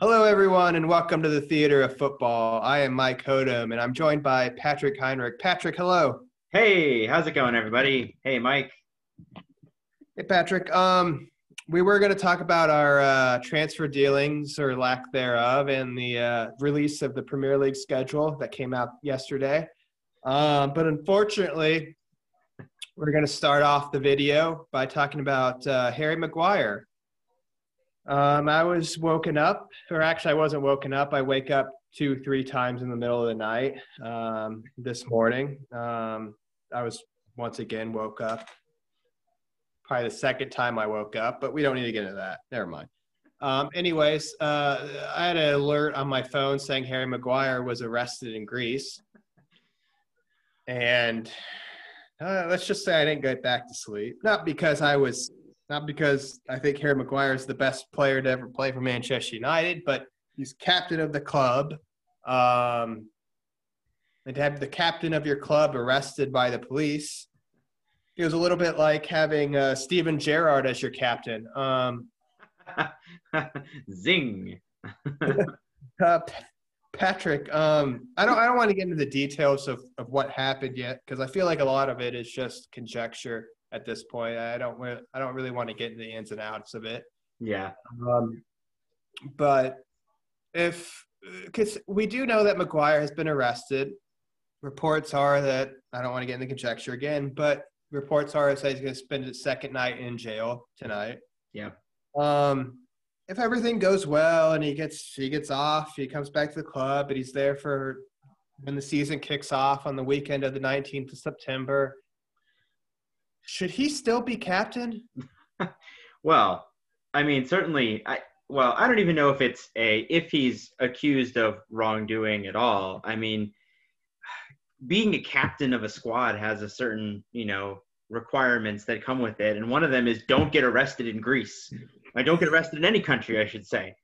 Hello, everyone, and welcome to the Theater of Football. I am Mike Hodum, and I'm joined by Patrick Heinrich. Patrick, hello. Hey, how's it going, everybody? Hey, Mike. Hey, Patrick. Um, we were going to talk about our uh, transfer dealings or lack thereof and the uh, release of the Premier League schedule that came out yesterday. Um, but unfortunately, we're going to start off the video by talking about uh, Harry Maguire. Um, I was woken up, or actually, I wasn't woken up. I wake up two, three times in the middle of the night um, this morning. Um, I was once again woke up. Probably the second time I woke up, but we don't need to get into that. Never mind. Um, anyways, uh, I had an alert on my phone saying Harry Maguire was arrested in Greece. And uh, let's just say I didn't get back to sleep. Not because I was not because I think Harry Maguire is the best player to ever play for Manchester United, but he's captain of the club. Um, and to have the captain of your club arrested by the police, it was a little bit like having uh, Steven Gerrard as your captain. Um, Zing. uh, Patrick, um, I don't I don't want to get into the details of, of what happened yet because I feel like a lot of it is just conjecture at this point. I don't I don't really want to get into the ins and outs of it. Yeah. Um, but if because we do know that Maguire has been arrested, reports are that I don't want to get into conjecture again, but reports are that he's going to spend his second night in jail tonight. Yeah. Um, if everything goes well and he gets he gets off, he comes back to the club, but he's there for when the season kicks off on the weekend of the 19th of September. Should he still be captain? well, I mean, certainly. I well, I don't even know if it's a if he's accused of wrongdoing at all. I mean, being a captain of a squad has a certain, you know, requirements that come with it, and one of them is don't get arrested in Greece. I don't get arrested in any country, I should say.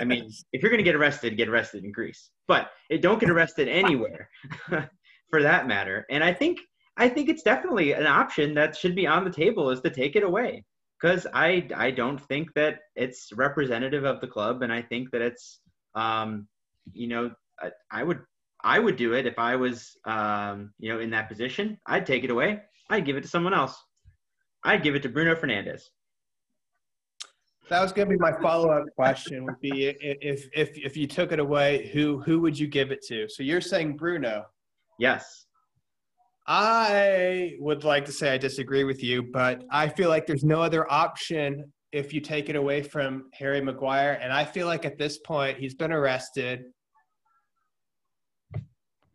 I mean, if you're going to get arrested, get arrested in Greece, but it, don't get arrested anywhere, for that matter. And I think I think it's definitely an option that should be on the table is to take it away because I I don't think that it's representative of the club, and I think that it's um, you know I, I would I would do it if I was um, you know in that position. I'd take it away. I'd give it to someone else. I'd give it to Bruno Fernandes. That was going to be my follow-up question. Would be if if if you took it away, who who would you give it to? So you're saying Bruno? Yes. I would like to say I disagree with you, but I feel like there's no other option if you take it away from Harry Maguire. And I feel like at this point, he's been arrested.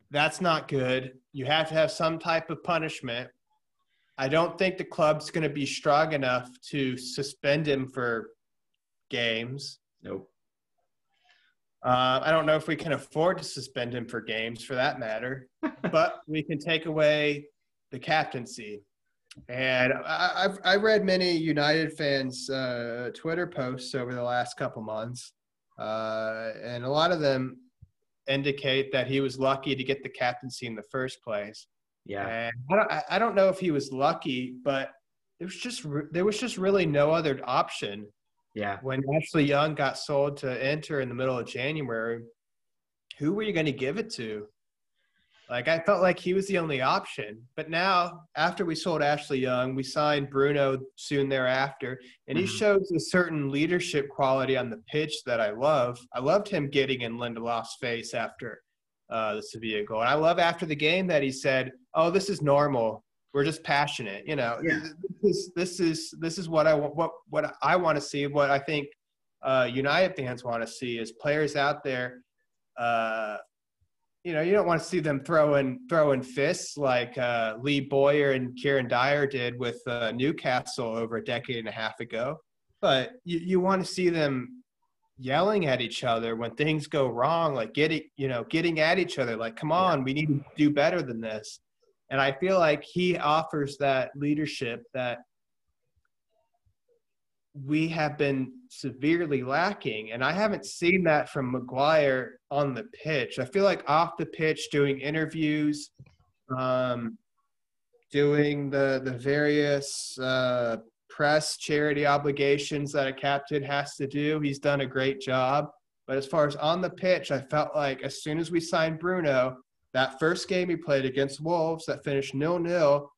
That's not good. You have to have some type of punishment. I don't think the club's going to be strong enough to suspend him for games. Nope. Uh, I don't know if we can afford to suspend him for games, for that matter, but we can take away the captaincy. And I, have I read many United fans' uh, Twitter posts over the last couple months, uh, and a lot of them indicate that he was lucky to get the captaincy in the first place. Yeah, and I don't, I don't know if he was lucky, but it was just there was just really no other option yeah. When Ashley Young got sold to Inter in the middle of January, who were you going to give it to? Like I felt like he was the only option. But now, after we sold Ashley Young, we signed Bruno soon thereafter, and he mm-hmm. shows a certain leadership quality on the pitch that I love. I loved him getting in Lindelof's face after uh, the Sevilla goal. And I love after the game that he said, "Oh, this is normal we're just passionate you know yeah. this is this is this is what i want what what i want to see what i think uh, united fans want to see is players out there uh, you know you don't want to see them throwing throwing fists like uh, lee bowyer and kieran dyer did with uh, newcastle over a decade and a half ago but you, you want to see them yelling at each other when things go wrong like getting you know getting at each other like come on we need to do better than this and I feel like he offers that leadership that we have been severely lacking. And I haven't seen that from Maguire on the pitch. I feel like off the pitch, doing interviews, um, doing the, the various uh, press charity obligations that a captain has to do, he's done a great job. But as far as on the pitch, I felt like as soon as we signed Bruno, that first game he played against Wolves that finished nil nil,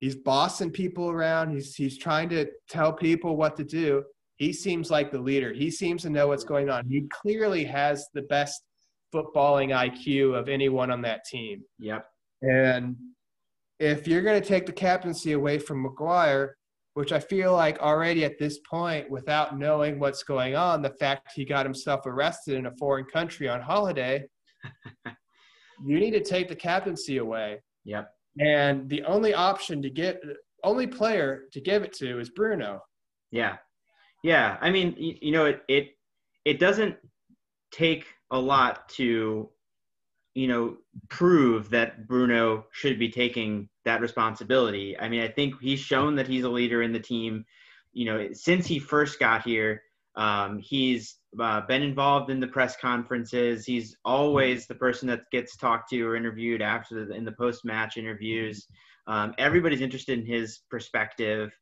he's bossing people around. He's he's trying to tell people what to do. He seems like the leader. He seems to know what's going on. He clearly has the best footballing IQ of anyone on that team. Yep. And if you're going to take the captaincy away from Maguire, which I feel like already at this point, without knowing what's going on, the fact he got himself arrested in a foreign country on holiday, you need to take the captaincy away. Yep. And the only option to get, only player to give it to is Bruno. Yeah. Yeah. I mean, you, you know, it, it, it doesn't take a lot to you know, prove that Bruno should be taking that responsibility. I mean, I think he's shown that he's a leader in the team. You know, since he first got here, um, he's uh, been involved in the press conferences. He's always the person that gets talked to or interviewed after the, in the post-match interviews. Um, everybody's interested in his perspective.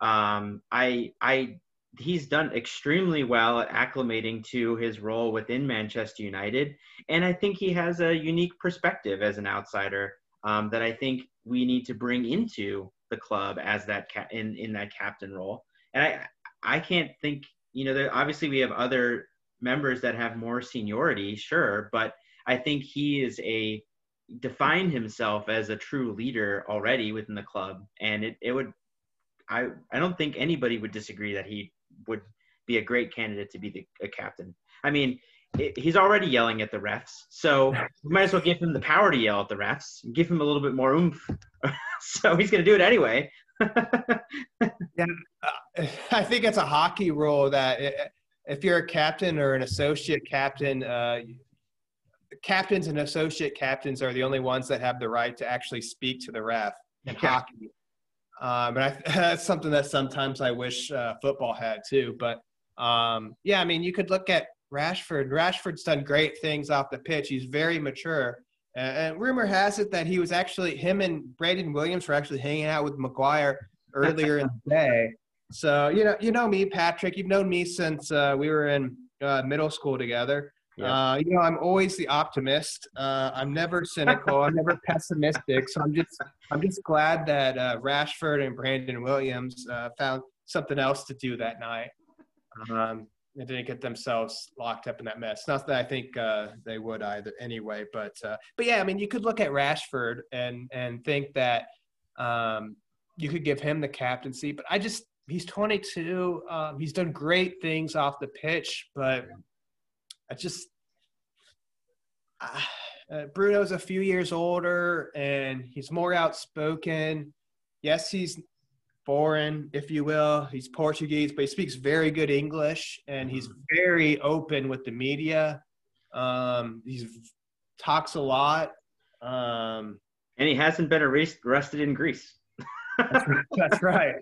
Um, I I he's done extremely well at acclimating to his role within Manchester United, and I think he has a unique perspective as an outsider um, that I think we need to bring into the club as that ca- in in that captain role. And I I can't think you know there, obviously we have other members that have more seniority, sure, but I think he is a defined himself as a true leader already within the club, and it, it would I I don't think anybody would disagree that he would be a great candidate to be the a captain. I mean, he's already yelling at the refs, so we might as well give him the power to yell at the refs, give him a little bit more oomph. so he's going to do it anyway. yeah, I think it's a hockey rule that if you're a captain or an associate captain, uh, captains and associate captains are the only ones that have the right to actually speak to the ref in yeah. hockey. Um, and I, that's something that sometimes I wish uh, football had too. But um, yeah, I mean, you could look at Rashford. Rashford's done great things off the pitch. He's very mature. And, and rumor has it that he was actually him and Brandon Williams were actually hanging out with Maguire earlier in the day. So you know, you know me, Patrick. You've known me since uh, we were in uh, middle school together. Yeah. Uh, you know, I'm always the optimist. Uh, I'm never cynical. I'm never pessimistic. So I'm just, I'm just glad that uh, Rashford and Brandon Williams uh, found something else to do that night. Um, and didn't get themselves locked up in that mess. Not that I think uh, they would either, anyway. But, uh, but yeah, I mean, you could look at Rashford and and think that um, you could give him the captaincy. But I just, he's 22. Um, he's done great things off the pitch, but I just uh, Bruno's a few years older and he's more outspoken. Yes, he's foreign, if you will. He's Portuguese, but he speaks very good English and he's very open with the media. Um, he talks a lot. Um, and he hasn't been arrested in Greece. that's, that's, right.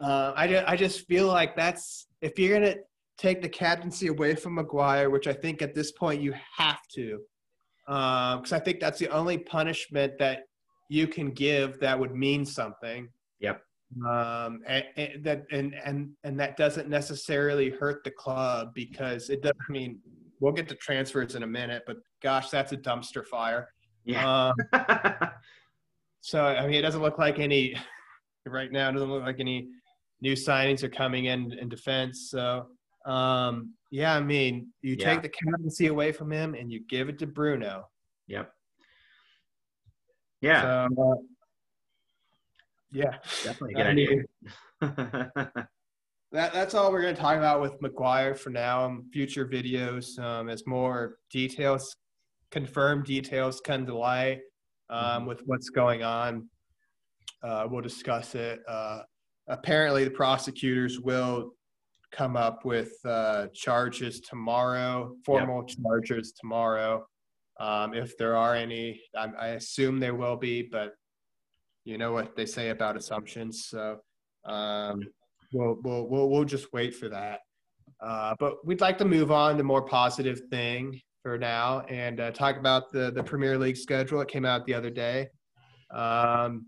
Uh, I, just, I just feel like that's if you're gonna take the captaincy away from Maguire, which I think at this point you have to, because um, I think that's the only punishment that you can give that would mean something. Yep. Um, and, and that and and and that doesn't necessarily hurt the club because it doesn't I mean, we'll get to transfers in a minute, but gosh, that's a dumpster fire. Yeah. Um, so I mean, it doesn't look like any right now. It doesn't look like any new signings are coming in in defense. So um, yeah, I mean, you yeah. take the captaincy away from him and you give it to Bruno. Yep. Yeah. So, uh, yeah. Definitely a good idea. that, that's all we're going to talk about with Maguire for now. Um, future videos, um, as more details, confirmed details come to light um, mm-hmm. with what's going on, uh, we'll discuss it. Uh, apparently, the prosecutors will come up with uh, charges tomorrow, formal yep. charges tomorrow. Um, if there are any, I, I, assume there will be, but you know what they say about assumptions. So um, we'll, we'll, we'll, we'll just wait for that. Uh, but we'd like to move on to more positive thing for now and uh, talk about the, the Premier League schedule. It came out the other day. Um,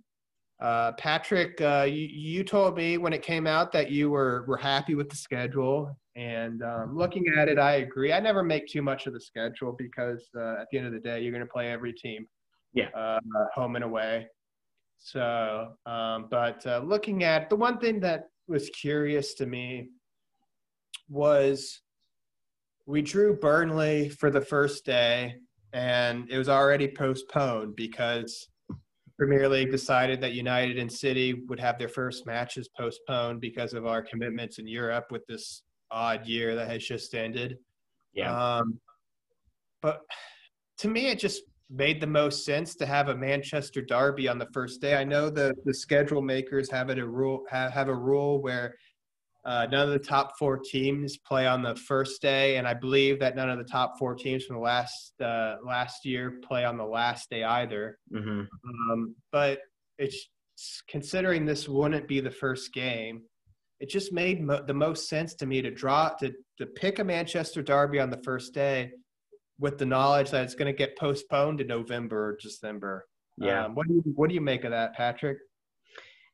Uh, Patrick, uh, you, you told me when it came out that you were were happy with the schedule, and um, looking at it, I agree. I never make too much of the schedule because uh, at the end of the day, you're going to play every team, Yeah. uh, home and away. So, um, but uh, looking at the one thing that was curious to me was we drew Burnley for the first day, and it was already postponed because Premier League decided that United and City would have their first matches postponed because of our commitments in Europe with this odd year that has just ended. Yeah. Um, but to me, it just made the most sense to have a Manchester derby on the first day. I know the the schedule makers have it a rule have, have a rule where uh, none of the top four teams play on the first day, and I believe that none of the top four teams from the last uh, last year play on the last day either. hmm Um, but it's considering this wouldn't be the first game, it just made mo- the most sense to me to draw to to pick a Manchester derby on the first day, with the knowledge that it's going to get postponed to November or December. Yeah. Um, what do you what do you make of that, Patrick?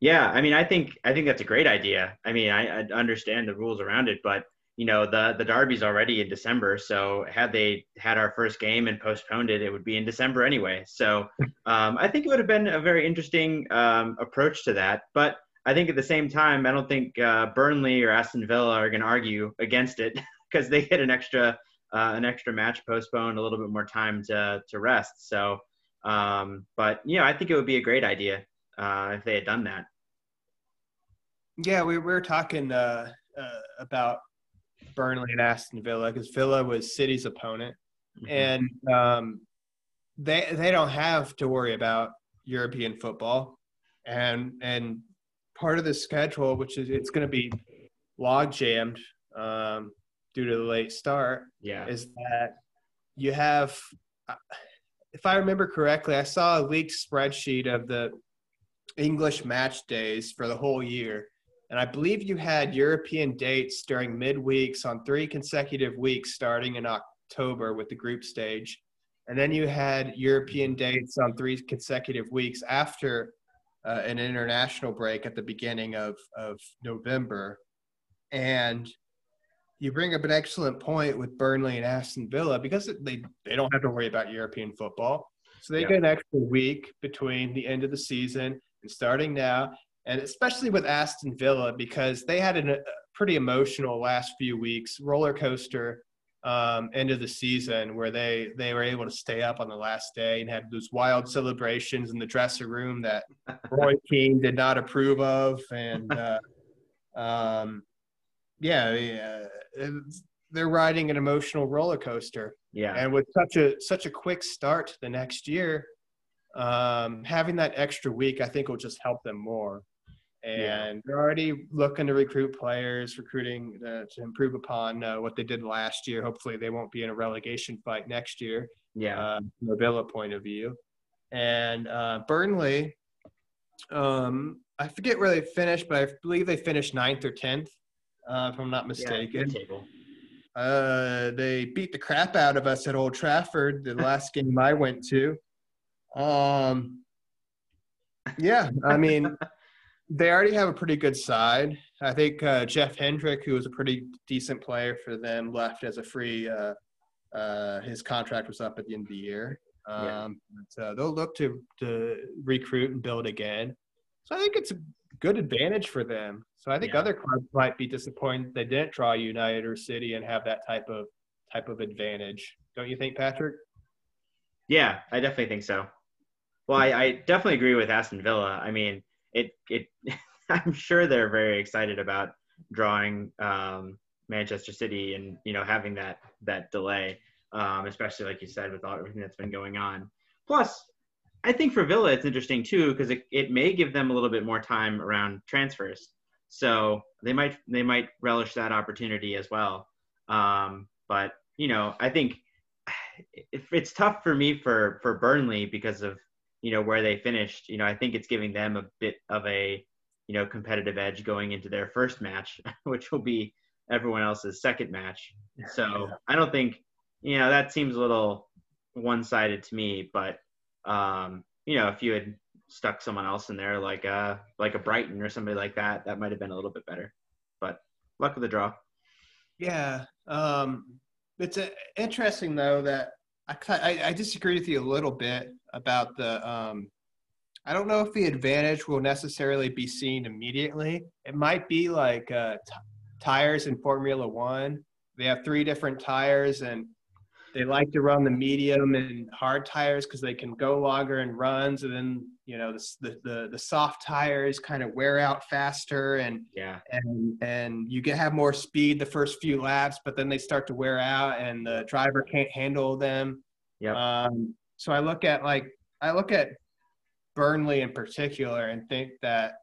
Yeah, I mean, I think I think that's a great idea. I mean, I, I understand the rules around it, but you know, the the derby's already in December, so had they had our first game and postponed it, it would be in December anyway. So um, I think it would have been a very interesting um, approach to that. But I think at the same time, I don't think uh, Burnley or Aston Villa are going to argue against it because they get an extra uh, an extra match postponed, a little bit more time to to rest. So, um, but yeah, I think it would be a great idea uh, if they had done that. Yeah, we, we were talking uh, uh, about Burnley and Aston Villa because Villa was City's opponent, Mhm. and um, they they don't have to worry about European football, and and part of the schedule, which is it's going to be log jammed um, due to the late start, yeah, is that you have, uh, if I remember correctly, I saw a leaked spreadsheet of the English match days for the whole year. And I believe you had European dates during midweeks on three consecutive weeks starting in October with the group stage. And then you had European dates on three consecutive weeks after uh, an international break at the beginning of, of November. And you bring up an excellent point with Burnley and Aston Villa because they, they don't have to worry about European football. So they Yeah. get an extra week between the end of the season and starting now. And especially with Aston Villa because they had an, a pretty emotional last few weeks, roller coaster um, end of the season where they, they were able to stay up on the last day and had those wild celebrations in the dressing room that Roy Keane did not approve of. And uh, um, yeah, yeah, they're riding an emotional roller coaster. yeah, And with such a such a quick start the next year, um, having that extra week, I think will just help them more. And Yeah. they're already looking to recruit players, recruiting uh, to improve upon uh, what they did last year. Hopefully, they won't be in a relegation fight next year yeah, uh, from a Villa point of view. And uh, Burnley, um, I forget where they finished, but I believe they finished ninth or tenth, uh, if I'm not mistaken. mid-table. Uh, they beat the crap out of us at Old Trafford the last game I went to. Um, yeah, I mean, they already have a pretty good side. I think uh, Jeff Hendrick, who was a pretty decent player for them, left as a free. Uh, uh, his contract was up at the end of the year. Um, Yeah. uh, they'll look to to recruit and build again. So I think it's a good advantage for them. So I think Yeah. other clubs might be disappointed they didn't draw United or City and have that type of type of advantage. Don't you think, Patrick? Yeah, I definitely think so. Well, I, I definitely agree with Aston Villa. I mean, it it I'm sure they're very excited about drawing um, Manchester City and you know having that that delay, um, especially like you said with all, everything that's been going on. Plus, I think for Villa it's interesting too because it, it may give them a little bit more time around transfers, so they might they might relish that opportunity as well. Um, but you know, I think if it's tough for me for for Burnley because of you know where they finished. You know, I think it's giving them a bit of a you know competitive edge going into their first match, which will be everyone else's second match. So I don't think you know that seems a little one-sided to me. But um, you know, if you had stuck someone else in there like uh like a Brighton or somebody like that, that might have been a little bit better. But luck of the draw. Yeah, um, it's uh interesting though that I, I I disagree with you a little bit about the. Um, I don't know if the advantage will necessarily be seen immediately. It might be like uh, t- tires in Formula One. They have three different tires, and they like to run the medium and hard tires because they can go longer in runs, and then you know the the the, soft tires kind of wear out faster, and Yeah. and and you get have more speed the first few laps, but then they start to wear out, and the driver can't handle them. Yep. Um, so I look at like I look at Burnley in particular and think that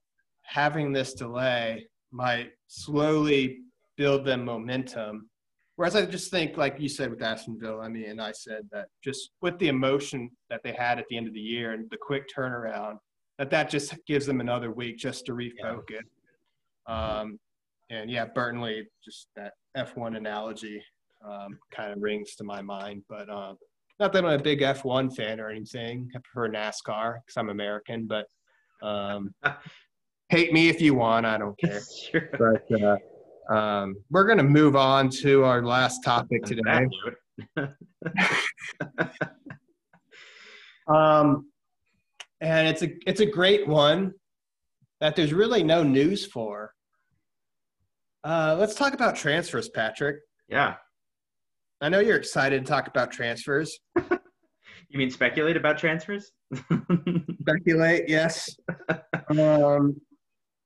having this delay might slowly build them momentum. Whereas I just think, like you said with Aston Villa, I mean, and I said that just with the emotion that they had at the end of the year and the quick turnaround, that that just gives them another week just to refocus. Um, and yeah, Burnley, just that F1 analogy um, kind of rings to my mind. But um, not that I'm a big F1 fan or anything. I prefer NASCAR because I'm American. But um, hate me if you want. I don't care. Sure. But uh, um, we're going to move on to our last topic today. Um, and it's a it's a great one that there's really no news for. Uh, let's talk about transfers, Patrick. Yeah. I know you're excited to talk about transfers. You mean speculate about transfers? Speculate, yes. um,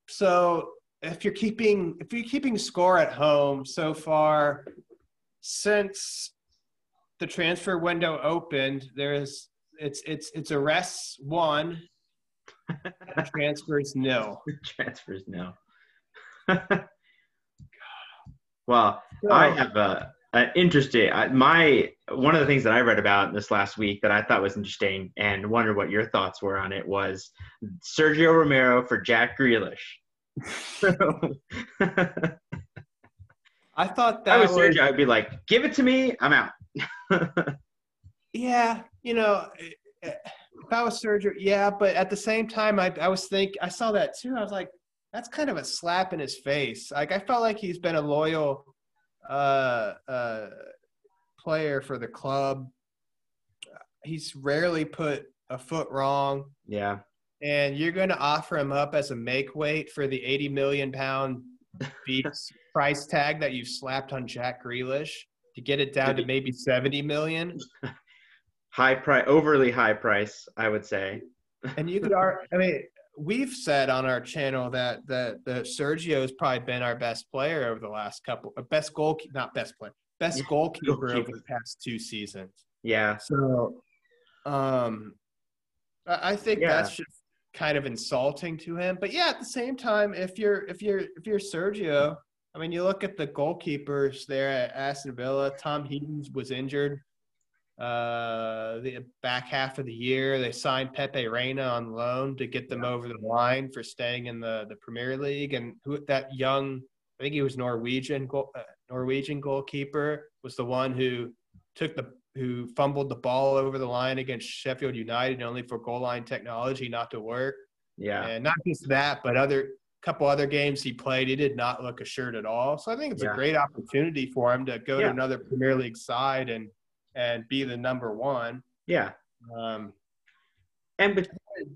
so if you're keeping if you're keeping score at home so far, since the transfer window opened, there is it's it's it's arrests one, transfers nil. transfers no. well, I have a an interesting. I, my one of the things that I read about this last week that I thought was interesting and wondered what your thoughts were on it was Sergio Romero for Jack Grealish. I thought I that was was, Sergio, I'd be like, "Give it to me, I'm out." yeah, you know, if I was Sergio, yeah, but at the same time, I I was think I saw that too. I was like, that's kind of a slap in his face. Like I felt like he's been a loyal uh uh player for the club. He's rarely put a foot wrong. yeah, and you're going to offer him up as a make weight for the 80 million pound price tag that you've slapped on Jack Grealish to get it down to maybe 70 million. high price, overly high price, I would say. And you could, ar- I mean, we've said on our channel that that the Sergio has probably been our best player over the last couple, uh, best goal, not best player, best Yeah, goalkeeper over the past two seasons. Yeah, So, um, I I think Yeah. that's just kind of insulting to him. But yeah, at the same time, if you're if you're if you're Sergio, I mean, you look at the goalkeepers there at Aston Villa. Tom Heaton was injured uh, the back half of the year. They signed Pepe Reina on loan to get them over the line for staying in the the Premier League. And who that young, I think he was Norwegian goal, uh, Norwegian goalkeeper was the one who took the who fumbled the ball over the line against Sheffield United only for goal line technology not to work. yeah, And not just that, but other couple other games he played, he did not look assured at all. So I think it's Yeah. a great opportunity for him to go Yeah. to another Premier League side and and be the number one. yeah. Um, And with,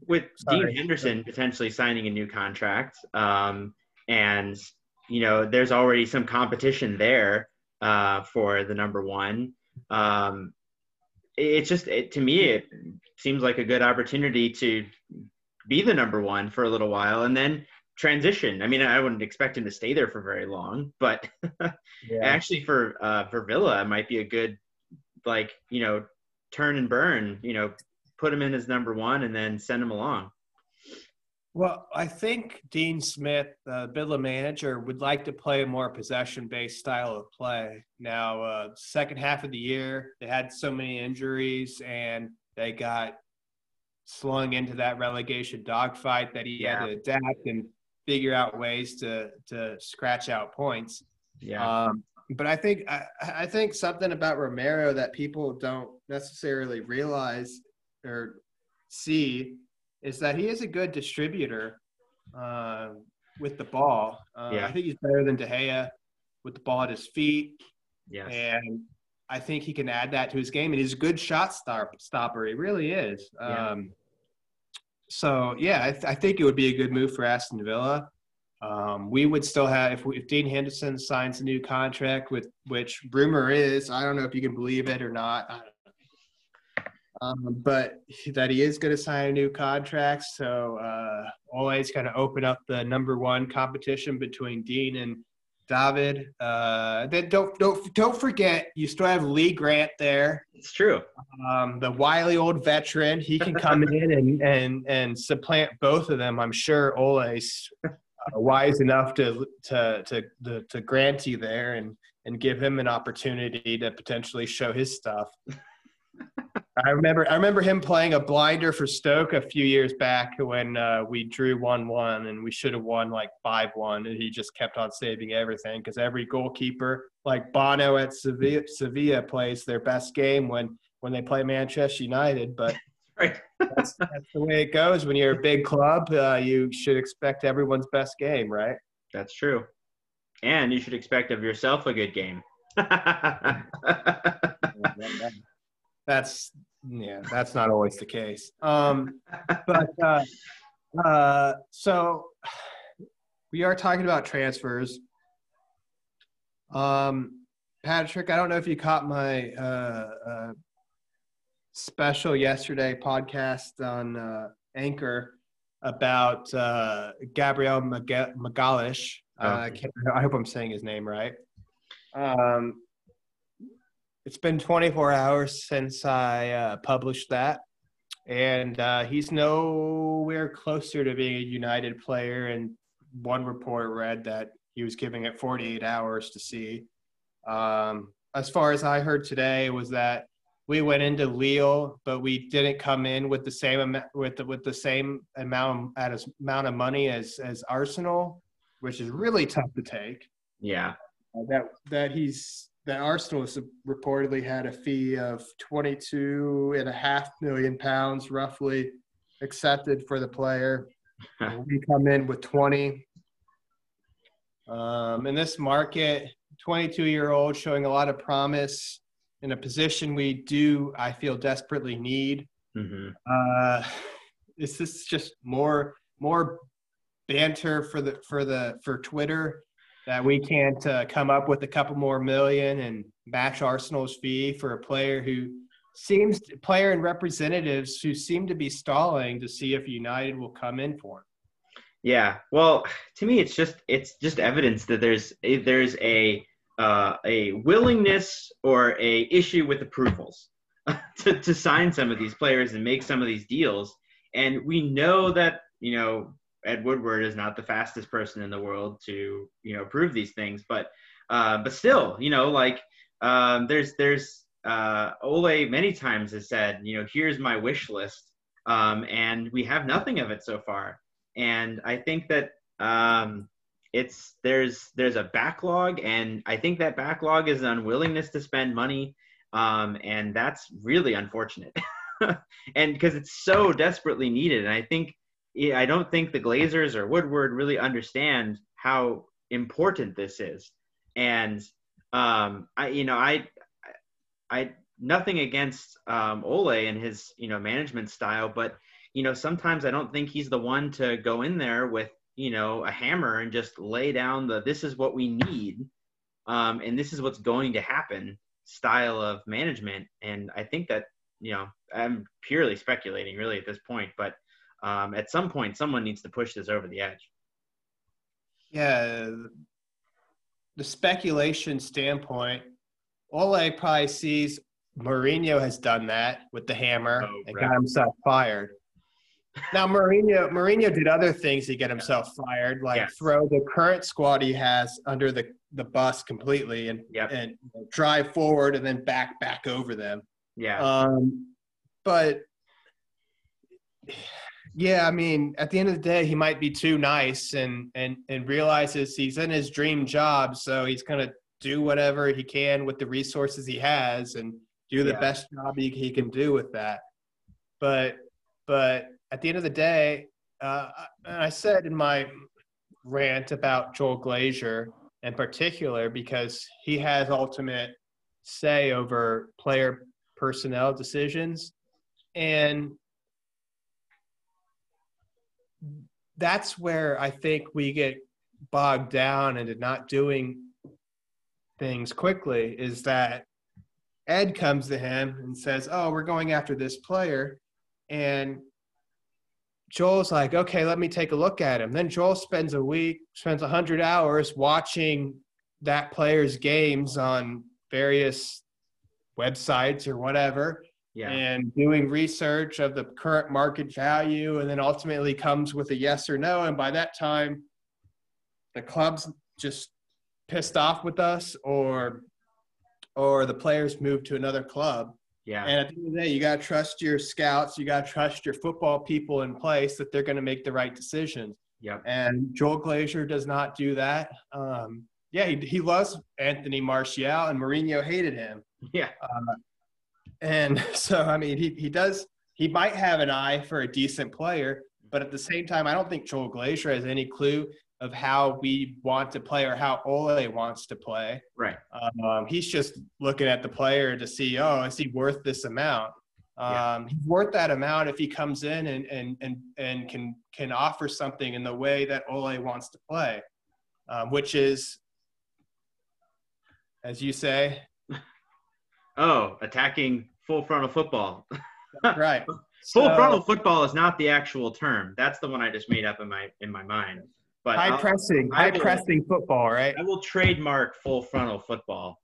with Sorry. Dean Henderson potentially signing a new contract, um, and you know, there's already some competition there uh, for the number one. Um, it's just it, to me, it seems like a good opportunity to be the number one for a little while, and then transition. I mean, I wouldn't expect him to stay there for very long, but actually for uh, for Villa, it might be a good like you know turn and burn. You know, put him in as number one and then send him along. Well, I think Dean Smith, the Villa manager, would like to play a more possession-based style of play. Now, uh, second half of the year, they had so many injuries, and they got slung into that relegation dogfight that he had to adapt and figure out ways to to scratch out points. Yeah, Um, but I think I, I think something about Romero that people don't necessarily realize or see is that he is a good distributor uh, with the ball. Uh, Yeah. I think he's better than De Gea with the ball at his feet, Yes. and I think he can add that to his game. And he's a good shot stop, stopper. He really is. Yeah. Um, so yeah, I, th- I think it would be a good move for Aston Villa. Um, we would still have if, we, if Dean Henderson signs a new contract with which rumor is I don't know if you can believe it or not, I. um, but that he is going to sign a new contract. So uh, always kind of open up the number one competition between Dean and David. Uh, then don't don't don't forget you still have Lee Grant there It's true. um, the wily old veteran. He can come in and, and, and supplant both of them. I'm sure Ole's uh, wise enough to, to, to, to, to Granty there and, and give him an opportunity to potentially show his stuff. I remember I remember him playing a blinder for Stoke a few years back when uh, we drew one one and we should have won like five one and he just kept on saving everything because every goalkeeper like Bono at Sevilla, Sevilla plays their best game when when they play Manchester United. But Right. that's, that's the way it goes when you're a big club. Uh, you should expect everyone's best game, right? That's true. And you should expect of yourself a good game. That's yeah, that's not always the case. Um, but uh, uh, so we are talking about transfers. Um, Patrick, I don't know if you caught my uh, uh, special yesterday podcast on uh, Anchor about uh, Gabriel Maga- Magalish. Uh, I, Oh. I hope I'm saying his name right. Um, it's been 24 hours since I uh, published that, and uh, he's nowhere closer to being a United player. And one report read that he was giving it 48 hours to see. Um, as far as I heard today, was that we went into Lille, but we didn't come in with the same amount with the, with the same amount at as amount of money as as Arsenal, which is really tough to take yeah. uh, that that he's that Arsenal has reportedly had a fee of 22 and a half million pounds roughly accepted for the player. we come in with 20. Um, in this market, 22 year old showing a lot of promise in a position we do, I feel desperately need. hmm Uh, is this just more more banter for the for the for Twitter that we can't uh, come up with a couple more million and match Arsenal's fee for a player who seems to, player and representatives who seem to be stalling to see if United will come in for him. Yeah. Well, to me, it's just it's just evidence that there's there's a uh, a willingness or a issue with approvals to to sign some of these players and make some of these deals. And we know that you know Ed Woodward is not the fastest person in the world to you know prove these things, but uh, but still, you know, like um, there's there's uh, Ole many times has said, you know, here's my wish list, um, and we have nothing of it so far. And I think that um, it's there's there's a backlog, and I think that backlog is an unwillingness to spend money, um, and that's really unfortunate, and because it's so desperately needed, and I think I don't think the Glazers or Woodward really understand how important this is, and um, I you know I I nothing against um, Ole and his you know management style, but you know, sometimes I don't think he's the one to go in there with, you know, a hammer and just lay down the this is what we need um, and this is what's going to happen style of management. And I think that, you know, I'm purely speculating really at this point, but um, at some point, someone needs to push this over the edge. Yeah, the speculation standpoint, Ole probably sees Mourinho has done that with the hammer Oh, and right. got himself fired. Now Mourinho, Mourinho did other things to get himself fired, like Yes. throw the current squad he has under the, the bus completely and Yep. and drive forward and then back back over them. Yeah. Um, but yeah, I mean, at the end of the day, he might be too nice and and and realizes he's in his dream job, so he's gonna do whatever he can with the resources he has and do the Yeah. best job he, he can do with that. But but at the end of the day, uh, I said in my rant about Joel Glazer in particular because he has ultimate say over player personnel decisions. And that's where I think we get bogged down into not doing things quickly is that Ed comes to him and says, Oh, we're going after this player. And Joel's like, okay, let me take a look at him. Then Joel spends a week, spends 100 hours watching that player's games on various websites or whatever yeah. and doing research of the current market value and then ultimately comes with a yes or no. And by that time, the club's just pissed off with us or or the players move to another club yeah. And at the end of the day, you got to trust your scouts. You got to trust your football people in place that they're going to make the right decisions. Yeah. And Joel glazer does not do that. Um, yeah, he, he loves Anthony Martial, and Mourinho hated him. Yeah. Uh, and so, I mean, he, he does, he might have an eye for a decent player, but at the same time, I don't think Joel Glazer has any clue of how we want to play or how Ole wants to play. Right. Um, he's just looking at the player to see, oh, is he worth this amount? Um, yeah. He's worth that amount if he comes in and, and, and, and can, can offer something in the way that Ole wants to play, um, which is, as you say, oh, attacking full frontal football. right. full frontal football is not the actual term. That's the one I just made up in my in my mind. But high I'll, pressing, high will, pressing football, right? I will trademark full frontal football,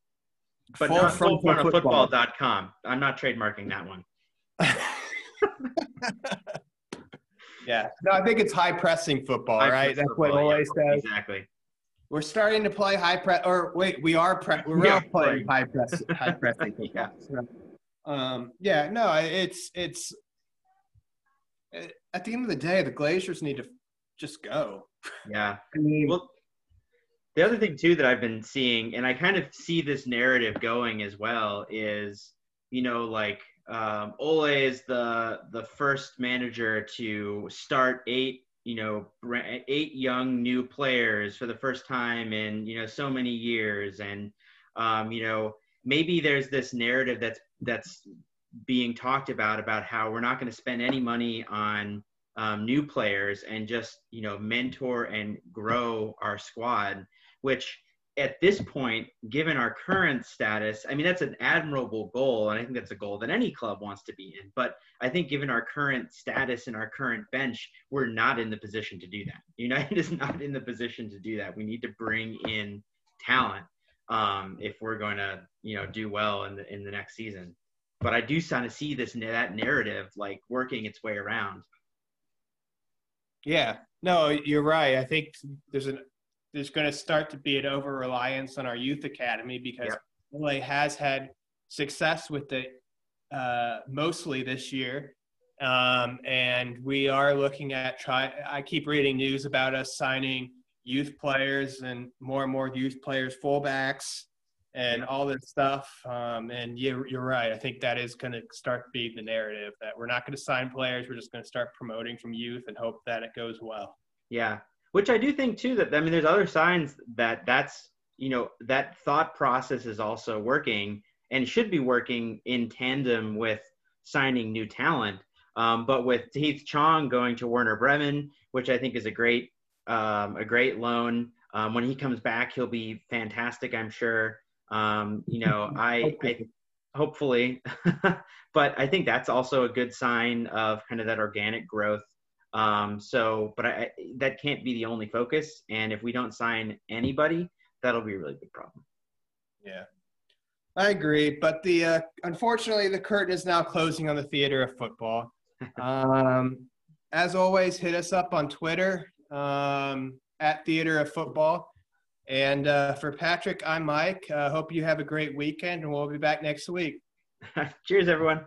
but full not full frontal football.com. I'm not trademarking that one. yeah, no, I think it's high pressing football, high right? That's football, what Ole yeah, says. Exactly. We're starting to play high press, or wait, we are pre- we're yeah, playing high press, high pressing football. yeah. Um, yeah, no, it's it's at the end of the day, the Glazers need to just go. Yeah. I mean, well, the other thing too that I've been seeing, and I kind of see this narrative going as well, is you know like um, Ole is the the first manager to start eight you know eight young new players for the first time in you know so many years, and um, you know maybe there's this narrative that's that's being talked about about how we're not going to spend any money on um, new players and just you know mentor and grow our squad which at this point given our current status i mean that's an admirable goal and i think that's a goal that any club wants to be in. But i think given our current status and our current bench we're not in the position to do that. United is not in the position to do that. We need to bring in talent um, if we're going to you know do well in the in the next season but i do kind of see this that narrative like working its way around yeah, no, you're right. I think there's an there's going to start to be an over reliance on our youth academy because yeah. LA has had success with it uh, mostly this year. Um, and we are looking at try. I keep reading news about us signing youth players and more and more youth players, fullbacks, and all this stuff. Um, and you're, you're right. I think that is going to start being the narrative that we're not going to sign players. We're just going to start promoting from youth and hope that it goes well. Yeah. Which I do think too that, I mean, there's other signs that that's, you know, that thought process is also working and should be working in tandem with signing new talent. Um, but with Heath Chong going to Werder Bremen, which I think is a great, um, a great loan. Um, when he comes back, he'll be fantastic, I'm sure. Um, you know, I, I hopefully, but I think that's also a good sign of kind of that organic growth. Um, so, but I, that can't be the only focus. And if we don't sign anybody, that'll be a really big problem. Yeah, I agree. But the uh, unfortunately, the curtain is now closing on the theater of football. Um, as always, hit us up on Twitter um, at Theater of Football. And uh, for Patrick, I'm Mike. Uh, hope you have a great weekend, and we'll be back next week. Cheers, everyone.